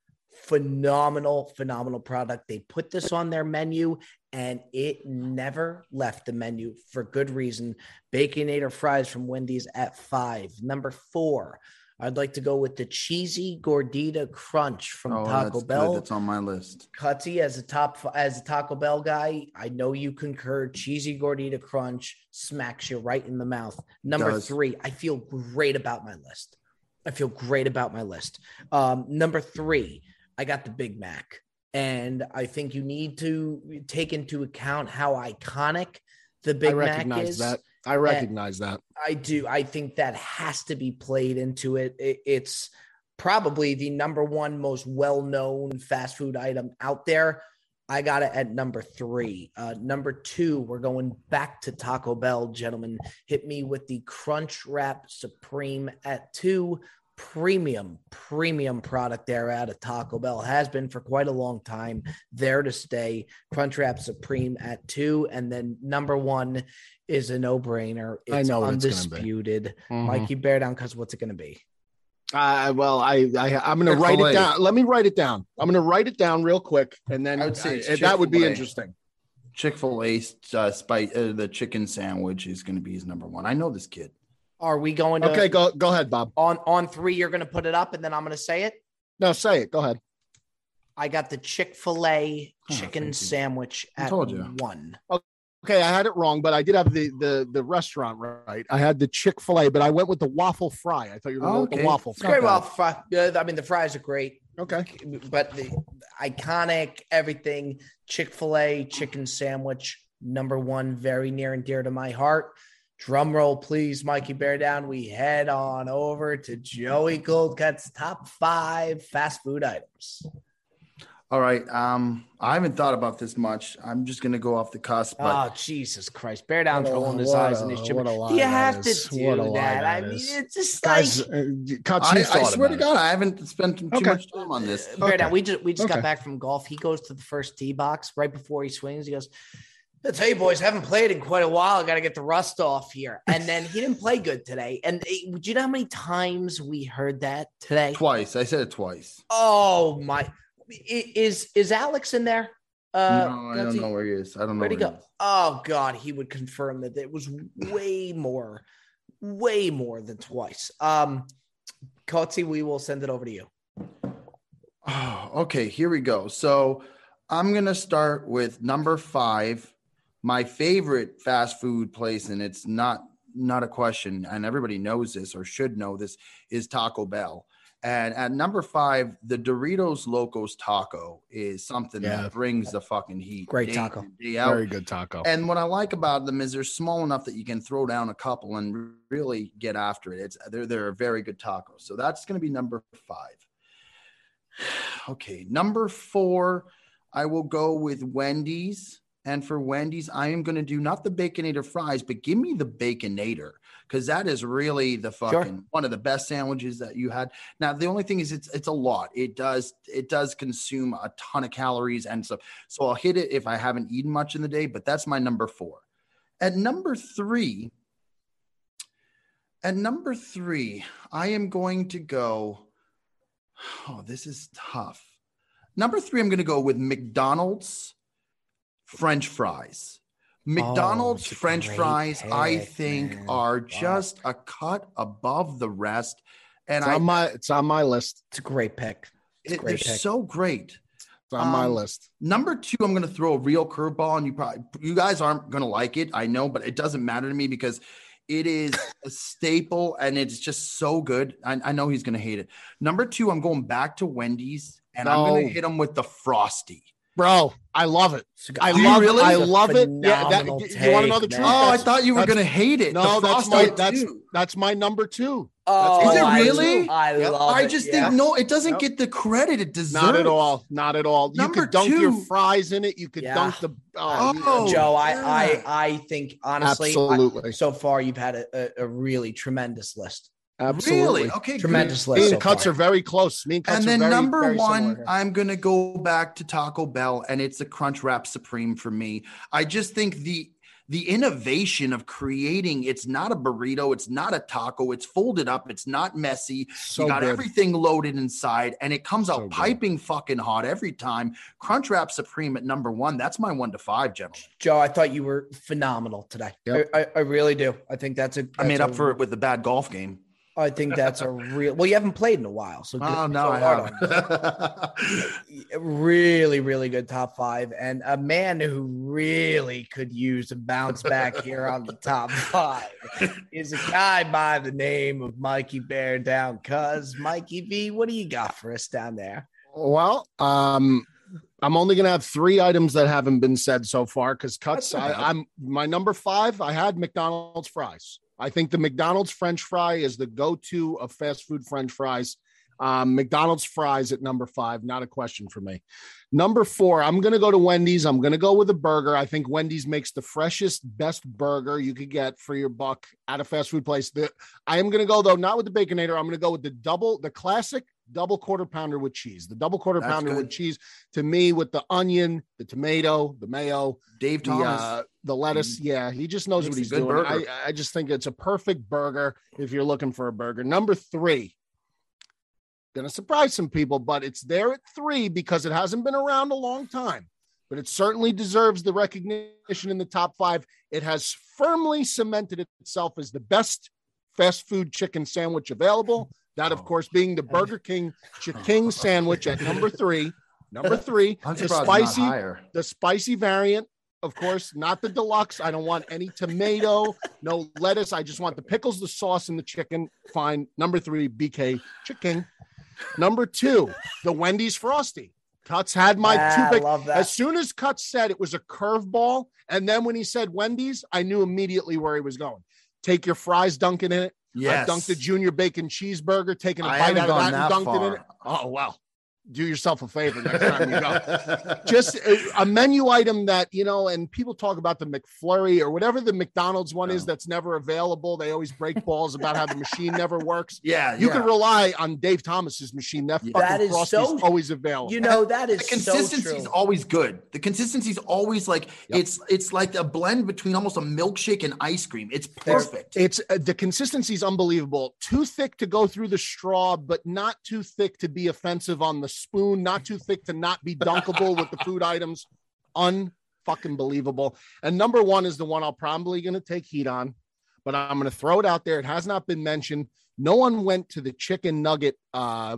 phenomenal, phenomenal product. They put this on their menu and it never left the menu for good reason. Baconator fries from Wendy's at five. Number four, I'd like to go with the cheesy gordita crunch from oh, Taco that's good. Bell. That's on my list. Cutsy, as a top as a Taco Bell guy, I know you concur. Cheesy gordita crunch smacks you right in the mouth. Number Does. three, I feel great about my list. I feel great about my list. Um, number three, I got the Big Mac, and I think you need to take into account how iconic the Big i Mac recognize is. that i recognize that I do. I think that has to be played into it. it it's probably the number one most well known fast food item out there. I got it at number three. Uh, number two, we're going back to Taco Bell, gentlemen. Hit me with the Crunch Wrap Supreme at two. Premium, premium product there out of Taco Bell has been for quite a long time. There to stay. Crunchwrap Supreme at two, and then number one is a no-brainer. It's I know what it's gonna be. undisputed. Mhm. Mikey, bear down because what's it going to be? Uh, well, I, I I'm going to write Chick-fil-A. it down. Let me write it down. I'm going to write it down real quick, and then I would say it's uh, that would be interesting. Chick Fil A uh, spice, uh, the chicken sandwich is going to be his number one. I know this kid. Are we going to Okay, go go ahead, Bob. on on three? You're going to put it up, and then I'm going to say it. No, say it. Go ahead. I got the Chick Fil A Oh, chicken thank you. sandwich I at told you. one. Okay, I had it wrong, but I did have the the the restaurant right. I had the Chick Fil A, but I went with the waffle fry. I thought you were going to go with the waffle It's fry. great. Well, fri- yeah, I mean the fries are great, Okay. but the iconic everything Chick Fil A chicken sandwich number one, very near and dear to my heart. Drum roll, please, Mikey Bear Down. We head on over to Joey Coldcut's top five fast food items. All right. Um, I haven't thought about this much. I'm just going to go off the cusp. But oh Jesus Christ! Bear Down's What a- rolling his what eyes a- and his chin. what a lie Do you have is. to do What a lie that? I mean, it's just Guys, like uh, I, I swear about to it. God, I haven't spent too Okay. much time on this. Bear Okay. Down. We just we just got back from golf. He goes to the first tee box right before he swings. He goes, I tell you, boys, haven't played in quite a while. I got to get the rust off here. And then he didn't play good today. And eh, do you know how many times we heard that today? Twice. I said it twice. Oh my! Is is Alex in there? Uh, no, I don't he- know where he is. I don't know. Where'd he where go? Oh God, he would confirm that it was way more, way more than twice. Um, Cutsy, we will send it over to you. Oh, okay, here we go. So I'm gonna start with number five, my favorite fast food place, and it's not not a question, and everybody knows this or should know this is Taco Bell. And at number five, the Doritos Locos Taco is something Yeah. that brings the fucking heat. Great day taco. day. Very good taco. And what I like about them is they're small enough that you can throw down a couple and really get after it. It's they're they're a very good taco. So that's going to be number five. Okay, number four, I will go with Wendy's. And for Wendy's, I am going to do not the Baconator fries, but give me the Baconator because that is really the fucking one of the best sandwiches that you had. Now, the only thing is, it's it's a lot. It does it does consume a ton of calories and stuff. So I'll hit it if I haven't eaten much in the day. But that's my number four. At number three, at number three, I am going to go. Oh, this is tough. Number three, I'm going to go with McDonald's French fries. McDonald's it's a French great fries, I think, man. are Wow. just a cut above the rest. And It's I, on my it's on my list. It's a great pick. It's it- great they're pick. so great. It's on my Um, list. Number two, I'm going to throw a real curveball, and you probably you guys aren't going to like it. I know, but it doesn't matter to me because it is a staple and it's just so good. I, I know he's going to hate it. Number two, I'm going back to Wendy's, and I'm going to hit him with the frosty. Bro, I love it. I a- I Do love really? it. I love it. Yeah, that, phenomenal you want to know the take, truth? man. Oh, I thought you were going to hate it. No, The that's my that's do. that's my number two. Oh, Is it really? I Yep. love I it, just yeah. think no, it doesn't Yep. get the credit it deserves. Not at all. Not at all. Number You could dunk your fries in it. You could Yeah. dunk the. Oh, Oh. Joe, I, yeah. I, I think honestly, I- absolutely, so far you've had a, a, a really tremendous list. Absolutely. Really? Okay, good. Tremendous Me and so cuts far. are very close. Me and cuts and are then very, number very one. I'm gonna go back to Taco Bell, and it's the Crunch Wrap Supreme for me. I just think the the innovation of creating it's not a burrito, it's not a taco, it's folded up, it's not messy. so you got good. everything loaded inside, and it comes out So good. piping fucking hot every time. Crunch Wrap Supreme at number one. That's my one to five, gentlemen. Joe, I thought you were phenomenal today. Yep. I, I, I really do. I think that's a. I made that's up a- for it with the bad golf game. I think that's a real. Well, you haven't played in a while, so Oh no, so I haven't. really, really good top five, and a man who really could use a bounce back here on the top five is a guy by the name of Mikey Bear down. Cuz Mikey V, what do you got for us down there? Well, um, I'm only gonna have three items that haven't been said so far because cuts. That's not bad. I, I'm my number five. I had McDonald's fries. I think the McDonald's French fry is the go-to of fast food French fries. Um, McDonald's fries at number five, not a question for me. Number four, I'm going to go to Wendy's. I'm going to go with a burger. I think Wendy's makes the freshest, best burger you could get for your buck at a fast food place. The, I am going to go though, not with the Baconator. I'm going to go with the double, the classic double quarter pounder with cheese. The double quarter That's pounder good. with cheese to me with the onion, the tomato, the mayo, Dave the Thomas. uh, the lettuce. Yeah, he just knows what he's doing. I, I just think it's a perfect burger if you're looking for a burger. Number three, gonna surprise some people, but it's there at three because it hasn't been around a long time. But it certainly deserves the recognition in the top five. It has firmly cemented itself as the best fast food chicken sandwich available. That, of Oh. course, being the Burger King Ch'King sandwich at number three. Number three, the spicy the spicy variant, of course, not the deluxe. I don't want any tomato, no lettuce. I just want the pickles, the sauce, and the chicken. Fine. Number three, BK chicken. Number two, the Wendy's Frosty. Cuts had my Ah, two I love that. As soon as Cuts said it was a curveball, and then when he said Wendy's, I knew immediately where he was going. Take your fries, dunking in it. Yes. I dunked a junior bacon cheeseburger, taking a I bite out of that and dunked it in Oh, well. Do yourself a favor next time you go. Just a, a menu item that, you know, and people talk about the McFlurry or whatever the McDonald's one is that's never available. They always break balls about how the machine never works. Yeah, You yeah. can rely on Dave Thomas's machine. That Yeah. fucking That is Frosty's so- always available. You know that is the so consistency is always good. The consistency is always like Yep. it's it's like a blend between almost a milkshake and ice cream. It's There's- perfect. It's uh, the consistency is unbelievable. Too thick to go through the straw, but not too thick to be offensive on the spoon. Not too thick to not be dunkable with the food items. Unfucking believable. And number one is the one I'll probably going to take heat on, but I'm going to throw it out there. It has not been mentioned. No one went to the chicken nugget uh,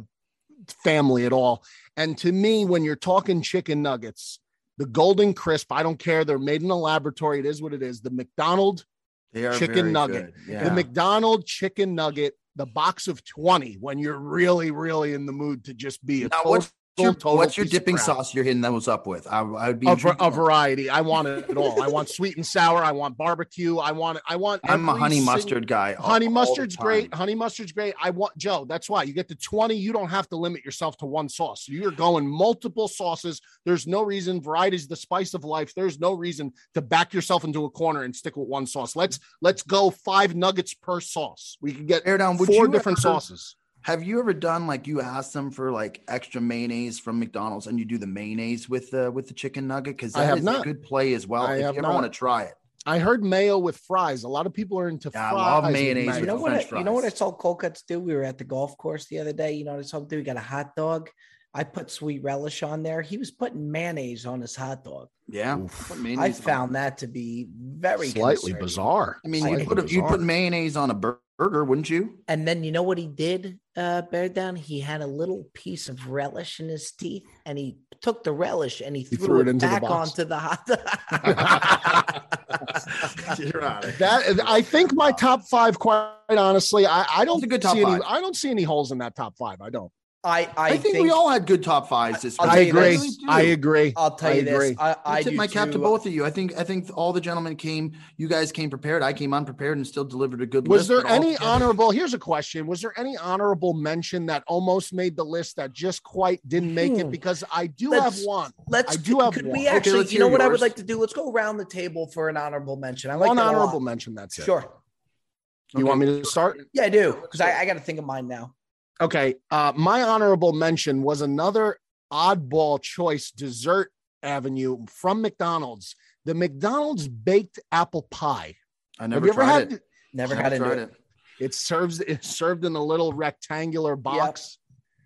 family at all. And to me, when you're talking chicken nuggets, the golden crisp, I don't care. They're made in a laboratory. It is what it is. The McDonald chicken nugget. Yeah. the McDonald chicken nugget, the box of 20 when you're really, really in the mood to just be a now, total, your, what's your dipping sauce you're hitting those up with? I, I would be A, a variety. I want it all. I want sweet and sour. I want barbecue. I want I want I'm a honey mustard guy. all- Honey mustard's great. Honey mustard's great. I want Joe. That's why you get to 20. You don't have to limit yourself to one sauce. You're going multiple sauces. There's no reason. Variety is the spice of life. There's no reason to back yourself into a corner and stick with one sauce. Let's let's go five nuggets per sauce. We can get Air down. Four different ever- sauces. Have you ever done like you ask them for like extra mayonnaise from McDonald's and you do the mayonnaise with the with the chicken nugget? Because I that have is not. a good play as well. I if have you ever want to try it. I heard mayo with fries. A lot of people are into Yeah, I fries. love with mayonnaise mayo. You know with what? I, you know what I saw cold cuts do? We were at the golf course the other day. You know what I saw him do? We got a hot dog. I put sweet relish on there. He was putting mayonnaise on his hot dog. Yeah. I mayonnaise on found that to be very Slightly bizarre. I mean, Slightly you put a, you put mayonnaise on a bur- burger, wouldn't you? And then you know what he did, uh, bear down? He had a little piece of relish in his teeth, and he took the relish and he, threw, threw it, it into the back box. onto the hot dog. You're out That I think my top five, quite honestly, I, I don't a good top see any. five. I don't see any holes in that top five. I don't. I, I, I, think, we all had good top fives this I'll week. I you agree. this. I agree. I'll tell I you agree. this. I, I I tip do my cap to both of you. I think I think all the gentlemen came. You guys came prepared. I came unprepared and still delivered a good Was list. there but all any honorable? Here's a question: Was there any honorable mention that almost made the list that just quite didn't make it? Hmm. Because I do Let's- have one. Let's I do have could one. we actually let's you know hear what I would like to do? Let's go around the table for an honorable mention. I like one that a lot. honorable mention. That's it. Sure. You want me to start? Yeah, I do. Because I, I got to think of mine now. Okay. Uh, my honorable mention was another oddball choice dessert avenue from McDonald's. The McDonald's baked apple pie. I never ever tried had? it. Never Never got tried it. it. It serves. It's served in a little rectangular box.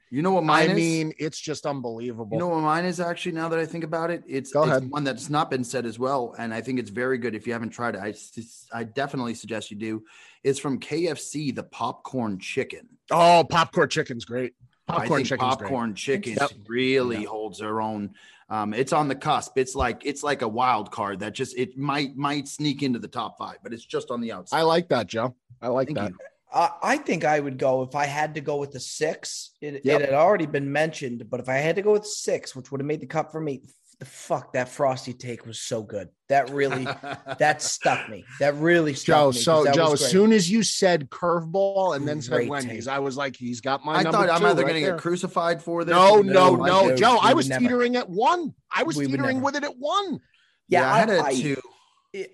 You know what mine is? I is? mean, it's just unbelievable. You know what mine is actually now that I think about it? It's, it's one that's not been said as well. And I think it's very good. If you haven't tried it, I, I definitely suggest you do. It's from KFC, the popcorn chicken. oh, popcorn chicken's great. Popcorn think chicken's popcorn chicken Yep. really Yep. holds their own. Um, it's on the cusp. It's like it's like a wild card that just it might might sneak into the top five, but it's just on the outside. I like that, Joe. I like Thank that. you. Uh, I think I would go if I had to go with the six. It, Yep. it had already been mentioned, but if I had to go with six, which would have made the cut for me, the fuck that frosty take was so good. That really that stuck me. That really stuck me. Joe, me. 'cause so Joe, as soon as you said curveball and then said Wendy's, take. I was like, he's got my I number thought I'm either right going to get crucified for this. No, no, No, no, I do. Joe. I was would never. teetering at one. I was We teetering with it at one. Yeah, I had a I- two.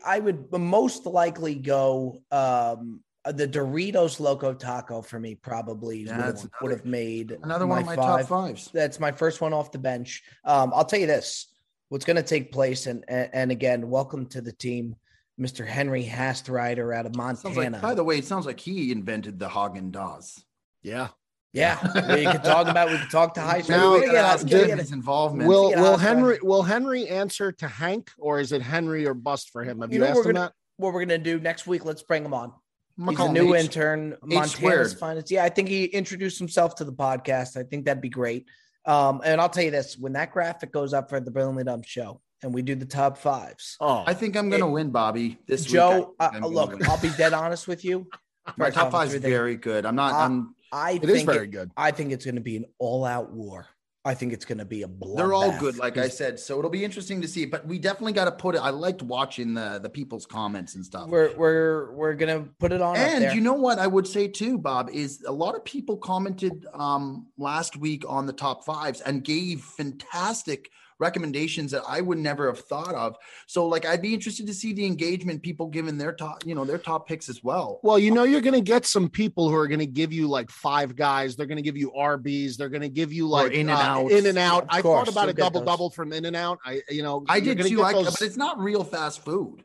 I would most likely go um the Doritos Loco Taco for me probably Yeah, would, have, another- would have made Another one of my top fives. That's my first one off the bench. Um, I'll tell you this: what's going to take place, and, and and again, welcome to the team, Mr. Henry Hastreiter out of Montana. like, by the way, it sounds like he invented the Haagen Dazs. Yeah. yeah, we can talk about. We can talk to high school. Now, We're gonna get- ask we're gonna him get- his involvement. Will Will hot Henry will Henry answer to Hank or is it Henry or bust for him? Have You you, know, asked him gonna- that? what we're gonna do next week? Let's bring him on. I'm He's a new H- intern, H Montana's squared. finest. Yeah, I think he introduced himself to the podcast. I think that'd be great. Um, and I'll tell you this: when that graphic goes up for the Brilliantly Dumb show, and we do the top fives, Oh, I think I'm going to win, Bobby. This Joe, week. I uh, think I'm gonna look, win. I'll be dead honest with you. my top five is very good. I'm not. Uh, I'm. I it think is very it- good. I think it's going to be an all-out war. I think it's going to be a blood. They're all good, like I said. So it'll be interesting to see. But we definitely got to put it. I liked watching the the people's comments and stuff. We're we're we're gonna put it on. And you know what I would say too, Bob, is a lot of people commented um last week on the top fives and gave fantastic recommendations that I would never have thought of. So like I'd be interested to see the engagement people giving their top, you know, their top picks as well. Well, you know, you're going to get some people who are going to give you like five guys. They're going to give you Arby's. They're going to give you like or in and uh, out, in and out. I course, thought about a double double from in and out. I, you know, I did too. I, but it's not real fast food.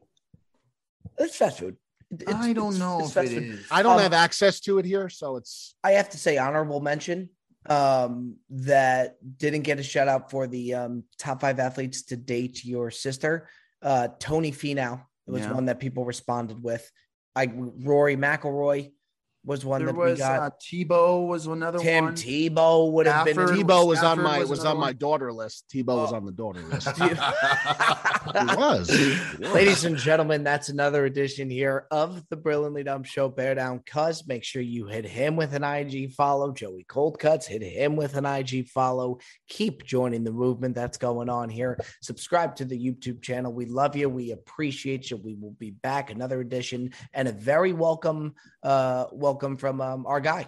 It's fast food. It's, I don't it's, know it's if it is. I don't um, have access to it here, so it's. I have to say honorable mention um, that didn't get a shout out for the um, top five athletes to date your sister. Uh, Tony Finau was yeah. one that people responded with. I Rory McIlroy was one there that was, we got. Uh, Tebow was another Tim one. Tim Tebow would have Stafford, been. Tebow was on my was, was on one. my daughter list. Tebow oh. was on the daughter list. he was. He was. Ladies and gentlemen, that's another edition here of the Brilliantly Dumb Show. Bear down, cuz. Make sure you hit him with an IG follow. Joey Cold Cuts, hit him with an IG follow. Keep joining the movement that's going on here. Subscribe to the YouTube channel. We love you. We appreciate you. We will be back another edition and a very welcome, uh, welcome welcome from um, our guy,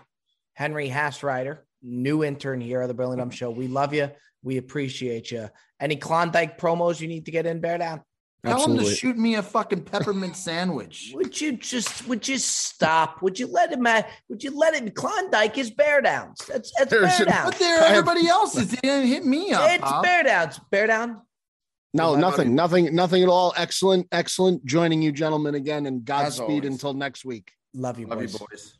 Henry Hastreiter, new intern here at the Brilliant Show. We love you. We appreciate you. Any Klondike promos you need to get in, bear down. Tell Absolutely. him to shoot me a fucking peppermint sandwich. Would you just would you stop? Would you let him at would you let him Klondike is bear downs. That's that's bear downs. But there everybody else is didn't hit me up. It's Bob. bear downs. Bear down. No, nothing, nothing, nothing at all. Excellent, excellent joining you gentlemen again and Godspeed until next week. Love you, Love boys. you boys.